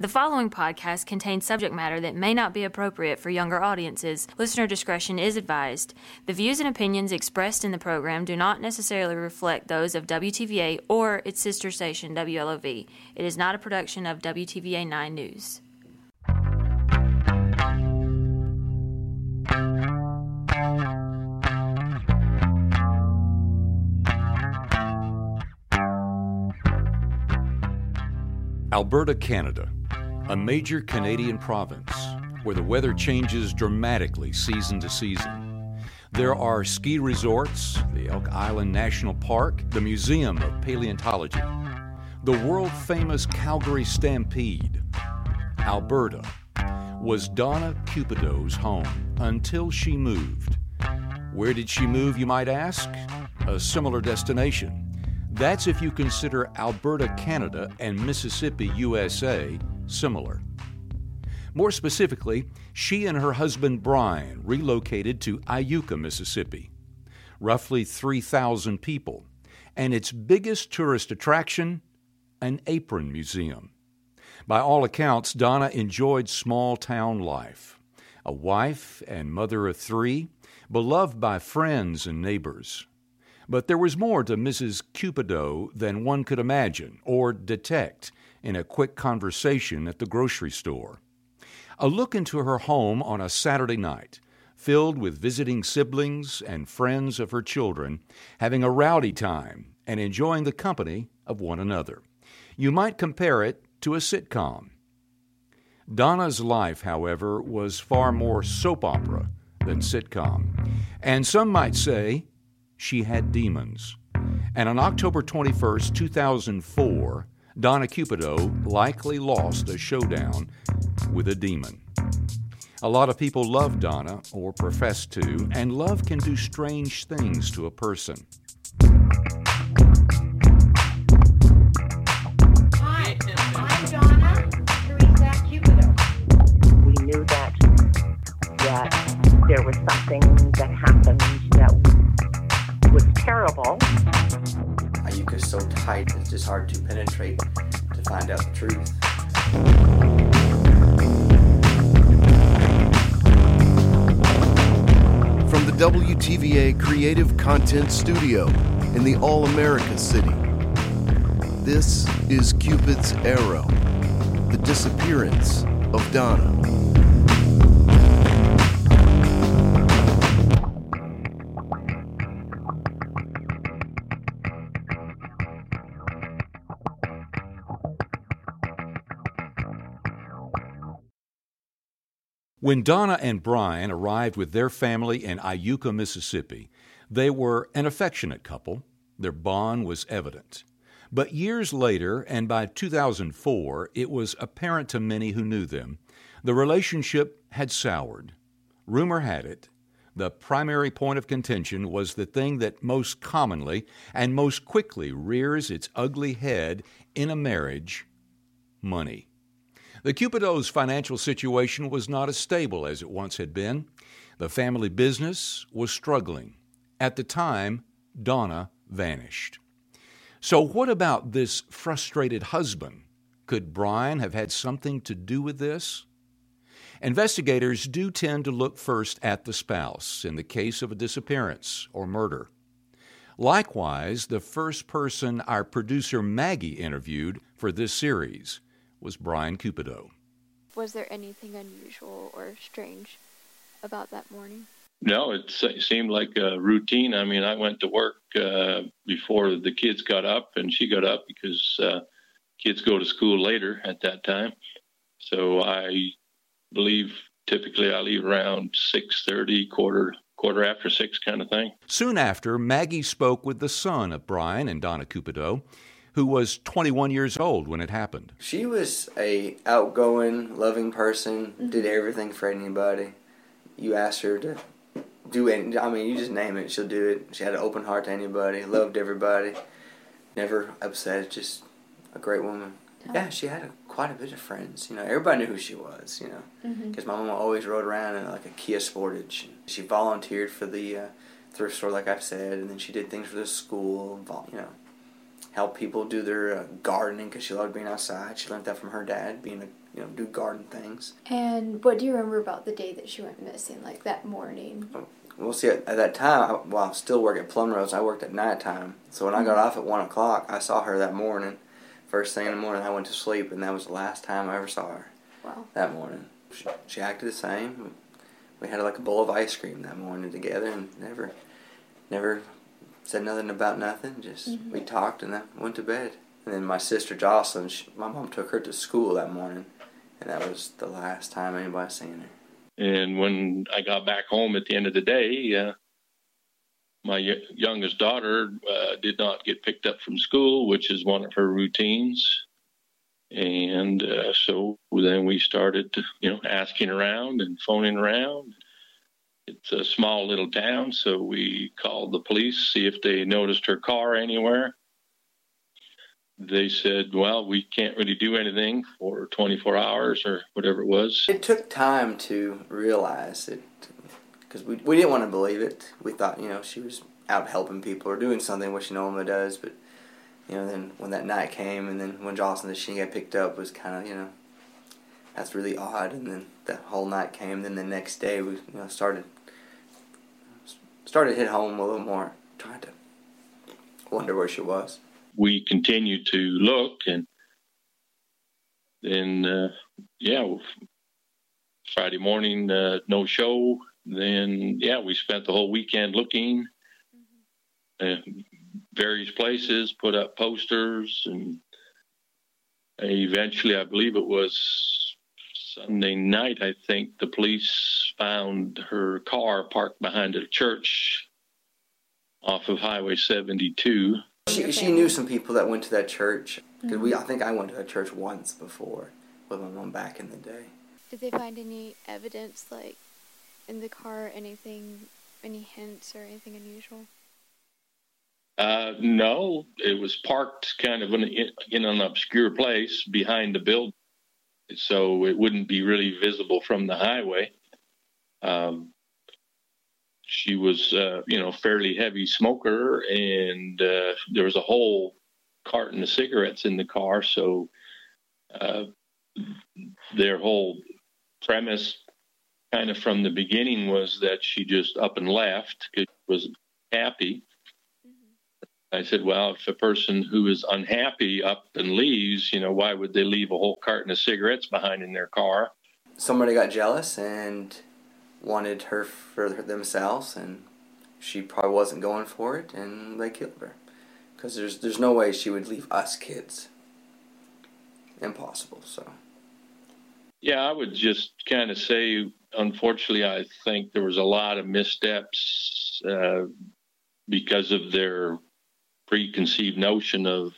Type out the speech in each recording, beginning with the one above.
The following podcast contains subject matter that may not be appropriate for younger audiences. Listener discretion is advised. The views and opinions expressed in the program do not necessarily reflect those of WTVA or its sister station, WLOV. It is not a production of WTVA 9 News. Alberta, Canada, a major Canadian province where the weather changes dramatically season to season. There are ski resorts, the Elk Island National Park, the Museum of Paleontology, the world famous Calgary Stampede. Alberta was Donna Cupido's home until she moved. Where did she move, you might ask? A similar destination. That's if you consider Alberta, Canada, and Mississippi, USA similar. More specifically, she and her husband Brian relocated to Iuka, Mississippi. Roughly 3,000 people, and its biggest tourist attraction, an apron museum. By all accounts, Donna enjoyed small town life. A wife and mother of three, beloved by friends and neighbors. But there was more to Mrs. Cupido than one could imagine or detect in a quick conversation at the grocery store. A look into her home on a Saturday night, filled with visiting siblings and friends of her children, having a rowdy time and enjoying the company of one another. You might compare it to a sitcom. Donna's life, however, was far more soap opera than sitcom, and some might say she had demons. And on October 21, 2004, Donna Cupido likely lost a showdown with a demon. A lot of people love Donna, or profess to, and love can do strange things to a person. Hi, I'm Donna Teresa Cupido. we knew that that there was something that happened that was terrible. Iuka so tight, it's just hard to penetrate to find out the truth. From the WTVA Creative Content Studio in the All America City. This is Cupid's Arrow The Disappearance of Donna. When Donna and Brian arrived with their family in Iuka, Mississippi, they were an affectionate couple. Their bond was evident. But years later, and by 2004, it was apparent to many who knew them, the relationship had soured. Rumor had it the primary point of contention was the thing that most commonly and most quickly rears its ugly head in a marriage money. The Cupido's financial situation was not as stable as it once had been. The family business was struggling. At the time, Donna vanished. So, what about this frustrated husband? Could Brian have had something to do with this? Investigators do tend to look first at the spouse in the case of a disappearance or murder. Likewise, the first person our producer Maggie interviewed for this series was Brian Cupido. Was there anything unusual or strange about that morning? No, it seemed like a routine. I mean, I went to work uh, before the kids got up, and she got up because uh, kids go to school later at that time. So I believe typically I leave around six thirty, quarter quarter after six, kind of thing. Soon after, Maggie spoke with the son of Brian and Donna Cupido, who was 21 years old when it happened. She was a outgoing, loving person. Did everything for anybody. You asked her to do any. I mean, you just name it, she'll do it. She had an open heart to anybody. Loved everybody. Never upset. Just a great woman. Yeah, she had a, quite a bit of friends. You know, everybody knew who she was. You know, because my mama always rode around in like a Kia Sportage. She volunteered for the uh, thrift store, like I've said, and then she did things for the school. You know, help people do their uh, gardening because she loved being outside. She learned that from her dad, being a you know do garden things. And what do you remember about the day that she went missing, like that morning? Well, see, at, at that time, I, while I was still working at Plumrose, I worked at nighttime. So when I got off at 1 o'clock, I saw her that morning. First thing in the morning, I went to sleep, and that was the last time I ever saw her Wow. that morning. She, she acted the same. We had like a bowl of ice cream that morning together, and never, never said nothing about nothing. Just we talked and then went to bed. And then my sister Jocelyn, she, my mom took her to school that morning, and that was the last time anybody seen her. And when I got back home at the end of the day, uh, my y- youngest daughter uh, did not get picked up from school, which is one of her routines. And uh, so then we started, you know, asking around and phoning around. It's a small little town, so we called the police, see if they noticed her car anywhere. They said, well, we can't really do anything for 24 hours or whatever it was. It took time to realize it because we, we didn't want to believe it. We thought, you know, she was out helping people or doing something which she normally does. But, you know, then when that night came and then when Jocelyn, the she got picked up was kind of, you know, that's really odd. And then that whole night came. Then the next day we, you know, started started to hit home a little more, trying to wonder where she was. we continued to look and then uh, yeah friday morning uh, no show then yeah we spent the whole weekend looking uh, various places put up posters and eventually i believe it was sunday night i think the police found her car parked behind a church off of highway 72 She, she knew some people that went to that church. Cause we, I think I went to that church once before with my mom back in the day. Did they find any evidence, like in the car, anything, any hints or anything unusual? Uh, no, it was parked kind of in, in an obscure place behind the building, so it wouldn't be really visible from the highway. Um, she was, uh, you know, fairly heavy smoker, and uh, there was a whole carton of cigarettes in the car. So uh, their whole premise, kind of from the beginning, was that she just up and left because she was happy. I said, well, if a person who is unhappy up and leaves, you know, why would they leave a whole carton of cigarettes behind in their car? Somebody got jealous and wanted her for themselves, and she probably wasn't going for it, and they killed her. Because there's there's no way she would leave us kids. Impossible. So Yeah, I would just kind of say, unfortunately, I think there was a lot of missteps uh, because of their preconceived notion of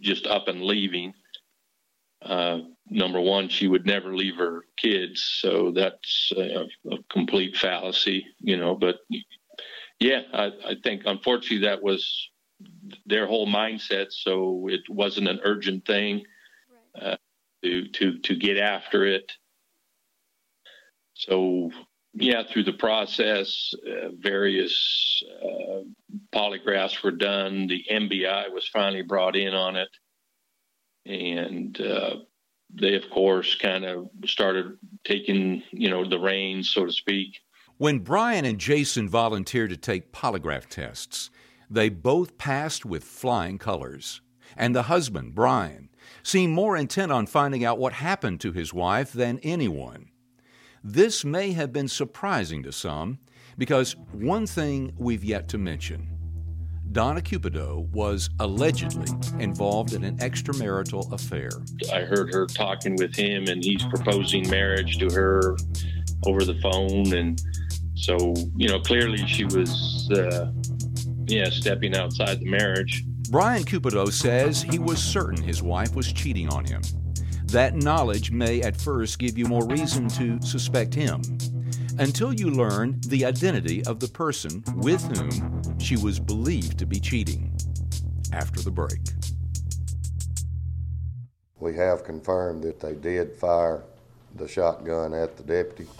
just up and leaving. Uh, number one, she would never leave her kids, so that's a, a complete fallacy, you know. But yeah, I, I think unfortunately that was their whole mindset, so it wasn't an urgent thing uh, to to to get after it. So yeah, through the process, uh, various uh, polygraphs were done. The MBI was finally brought in on it, and uh, they, of course, kind of started taking you know the reins, so to speak. When Brian and Jason volunteered to take polygraph tests, they both passed with flying colors. And the husband, Brian, seemed more intent on finding out what happened to his wife than anyone. This may have been surprising to some because one thing we've yet to mention Donna Cupido was allegedly involved in an extramarital affair. I heard her talking with him, and he's proposing marriage to her over the phone, and so you know clearly she was, uh, yeah, stepping outside the marriage. Brian Cupido says he was certain his wife was cheating on him. That knowledge may at first give you more reason to suspect him until you learn the identity of the person with whom she was believed to be cheating. After the break. We have confirmed that they did fire the shotgun at the deputy.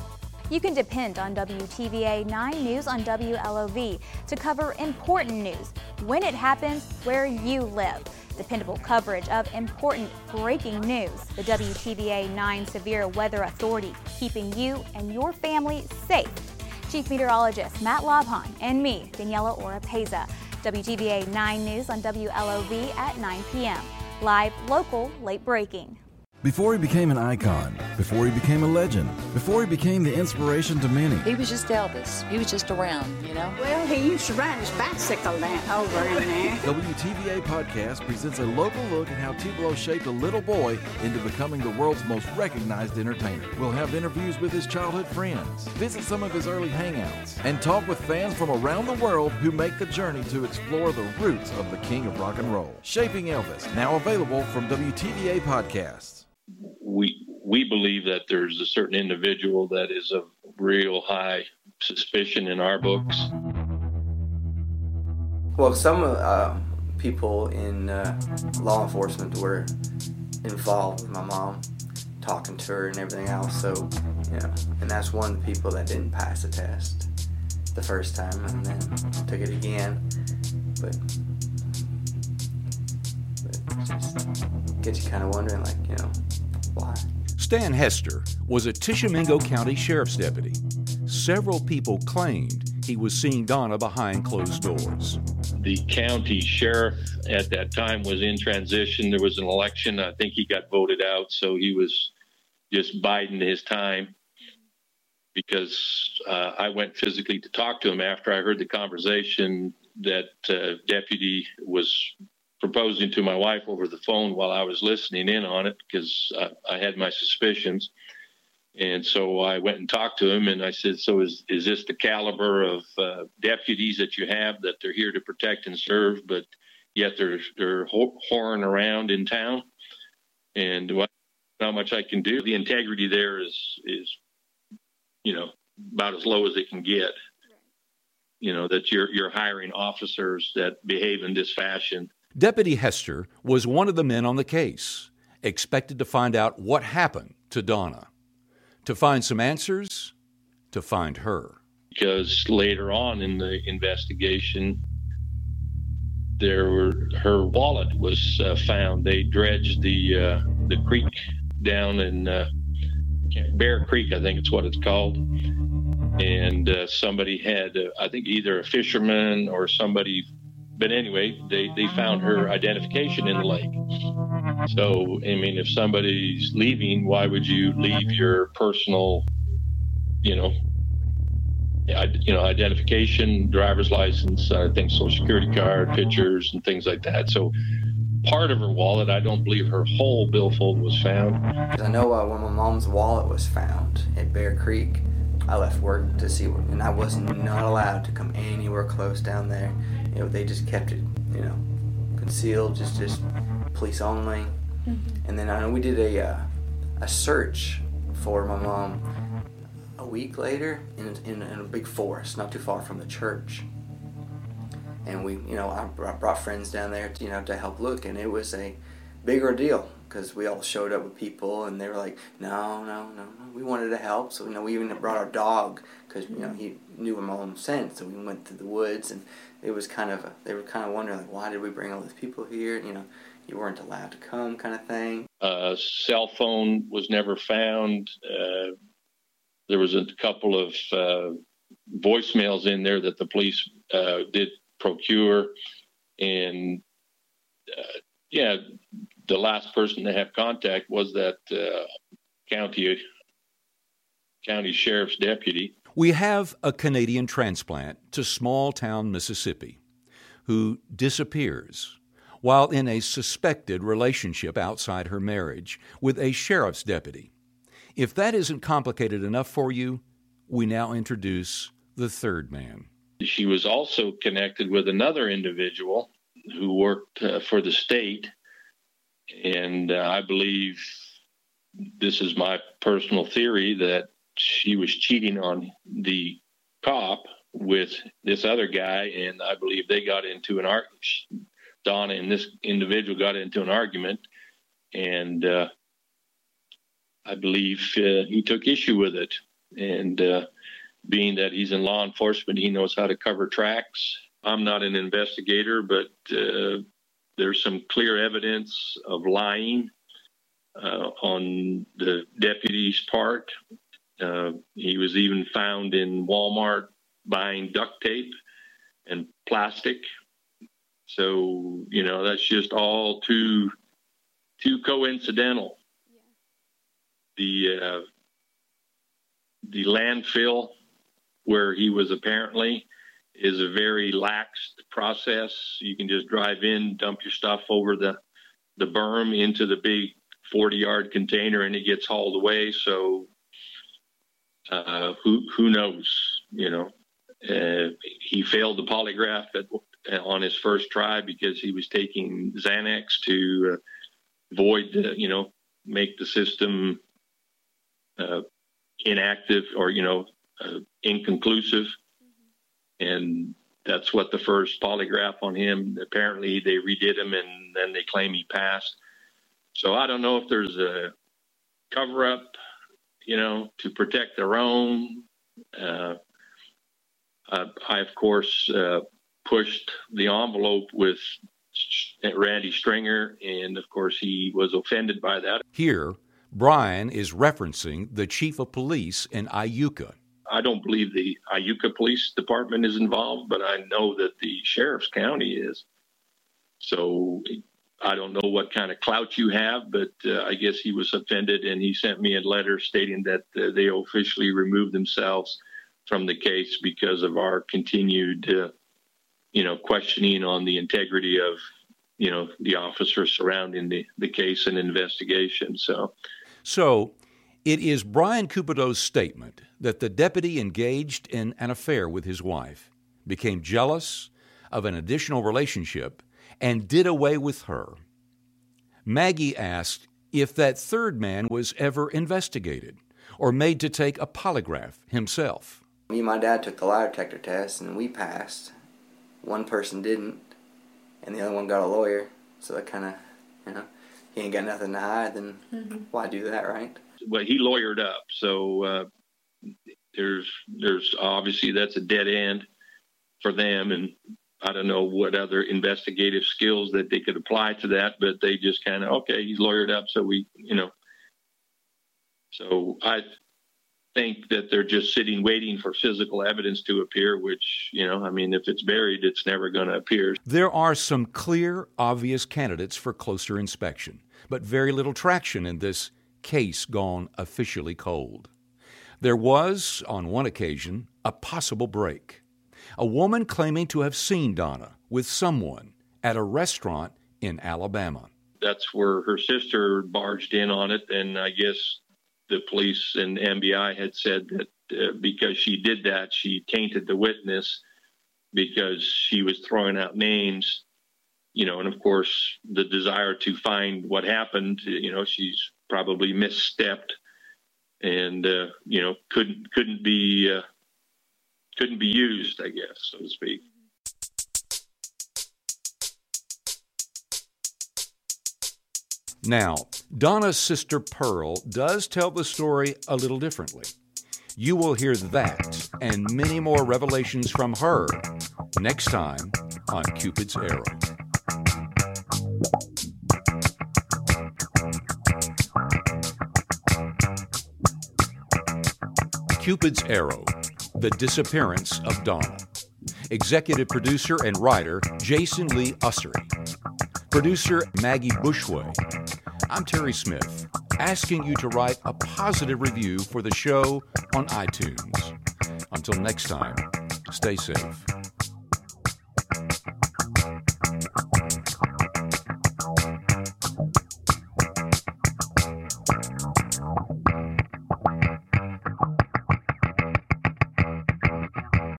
You can depend on WTVA 9 News on WLOV to cover important news when it happens where you live. Dependable coverage of important breaking news. The WTVA 9 Severe Weather Authority, keeping you and your family safe. Chief Meteorologist Matt Laubhan and me, Daniela Oropeza. WTVA 9 News on WLOV at 9 p.m. Live, local, late breaking. Before he became an icon, before he became a legend, before he became the inspiration to many. He was just Elvis. He was just around, you know? Well, he used to ride his bicycle down over in there. WTVA Podcast presents a local look at how Tupelo shaped a little boy into becoming the world's most recognized entertainer. We'll have interviews with his childhood friends, visit some of his early hangouts, and talk with fans from around the world who make the journey to explore the roots of the king of rock and roll. Shaping Elvis, now available from WTVA Podcasts we we believe that there's a certain individual that is of real high suspicion in our books. Well, some uh, people in uh, law enforcement were involved with my mom, talking to her and everything else. So, know, and that's one of the people that didn't pass the test the first time and then took it again. But, gets you kind of wondering, like, you know, why? Stan Hester was a Tishomingo County Sheriff's deputy. Several people claimed he was seeing Donna behind closed doors. The county sheriff at that time was in transition. There was an election. I think he got voted out, so he was just biding his time because uh, I went physically to talk to him after I heard the conversation that uh, deputy was proposing to my wife over the phone while I was listening in on it because I, I, had my suspicions. And so I went and talked to him and I said, So is, is this the caliber of uh, deputies that you have that they're here to protect and serve, but yet they're, they're whoring around in town? And well, not much I can do. The integrity there is, is, you know, about as low as it can get. You know, that you're, you're hiring officers that behave in this fashion Deputy Hester was one of the men on the case, expected to find out what happened to Donna, to find some answers, to find her. Because later on in the investigation, there were her wallet was uh, found. They dredged the uh, the creek down in uh, Bear Creek, I think it's what it's called, and uh, somebody had, uh, I think, either a fisherman or somebody but anyway, they, they found her identification in the lake. So, I mean, if somebody's leaving, why would you leave your personal, you know, you know, identification, driver's license, I think social security card, pictures, and things like that. So, part of her wallet, I don't believe her whole billfold was found. I know uh, when my mom's wallet was found at Bear Creek, I left work to see and I was not allowed to come anywhere close down there you know, they just kept it, you know, concealed, just just police only. Mm-hmm. And then I know we did a uh, a search for my mom a week later in, in, in, a big forest, not too far from the church. And we, you know, I brought, friends down there, to, you know, to help look, and it was a big ordeal because we all showed up with people, and they were like, "No, no, no, no." We wanted to help, so you know, we even brought our dog because you know he knew where my mom sent, so we went to the woods and it was kind of a, they were kind of wondering like why did we bring all these people here? You know you weren't allowed to come kind of thing. Uh, cell phone was never found. Uh, there was a couple of uh, voicemails in there that the police uh, did procure and uh, yeah the last person to have contact was that uh, county county sheriff's deputy we have a Canadian transplant to small town Mississippi who disappears while in a suspected relationship outside her marriage with a sheriff's deputy. If that isn't complicated enough for you, we now introduce the third man. She was also connected with another individual who worked uh, for the state. And uh, I believe this is my personal theory that she was cheating on the cop with this other guy, and I believe they got into an argument. Donna and this individual got into an argument, and uh, I believe uh, he took issue with it. And uh, being that he's in law enforcement, he knows how to cover tracks. I'm not an investigator, but uh, there's some clear evidence of lying uh, on the deputy's part. Uh, he was even found in Walmart buying duct tape and plastic. So you know that's just all too too coincidental. The uh, the landfill where he was apparently is a very lax process. You can just drive in, dump your stuff over the the berm into the big 40 yard container, and it gets hauled away. So uh, who who knows? You know, uh, he failed the polygraph at, on his first try because he was taking Xanax to uh, void, the, you know, make the system uh, inactive or you know uh, inconclusive, and that's what the first polygraph on him. Apparently, they redid him, and then they claim he passed. So I don't know if there's a cover up, you know, to protect their own. Uh, I, I, of course, uh, pushed the envelope with Randy Stringer, and of course, he was offended by that. Here, Brian is referencing the chief of police in Iuka. I don't believe the Iuka Police Department is involved, but I know that the sheriff's county is. So I don't know what kind of clout you have, but uh, I guess he was offended and he sent me a letter stating that uh, they officially removed themselves from the case because of our continued, uh, you know, questioning on the integrity of, you know, the officers surrounding the, the case and investigation. So, so it is Brian Cupido's statement that the deputy engaged in an affair with his wife, became jealous of an additional relationship, and did away with her. Maggie asked if that third man was ever investigated or made to take a polygraph himself. Me and my dad took the lie detector test and we passed. One person didn't, and the other one got a lawyer. So that kind of, you know, he ain't got nothing to hide, then mm-hmm. why do that, right? Well, he lawyered up, so uh, there's there's obviously that's a dead end for them, and I don't know what other investigative skills that they could apply to that, but they just kind of okay, he's lawyered up, so we, you know. So I think that they're just sitting waiting for physical evidence to appear, which, you know, I mean, if it's buried, it's never going to appear. There are some clear, obvious candidates for closer inspection, but very little traction in this case gone officially cold. There was, on one occasion, a possible break a woman claiming to have seen Donna with someone at a restaurant in Alabama. That's where her sister barged in on it, and I guess the police and MBI had said that uh, because she did that, she tainted the witness because she was throwing out names, you know, and of course the desire to find what happened, you know, she's probably misstepped and uh, you know couldn't couldn't be uh, couldn't be used, I guess, so to speak. Now, Donna's sister Pearl does tell the story a little differently. You will hear that and many more revelations from her next time on Cupid's Arrow. Cupid's Arrow the Disappearance of Donna. Executive producer and writer Jason Lee Ussery. Producer Maggie Bushway. I'm Terry Smith, asking you to write a positive review for the show on iTunes. Until next time, stay safe.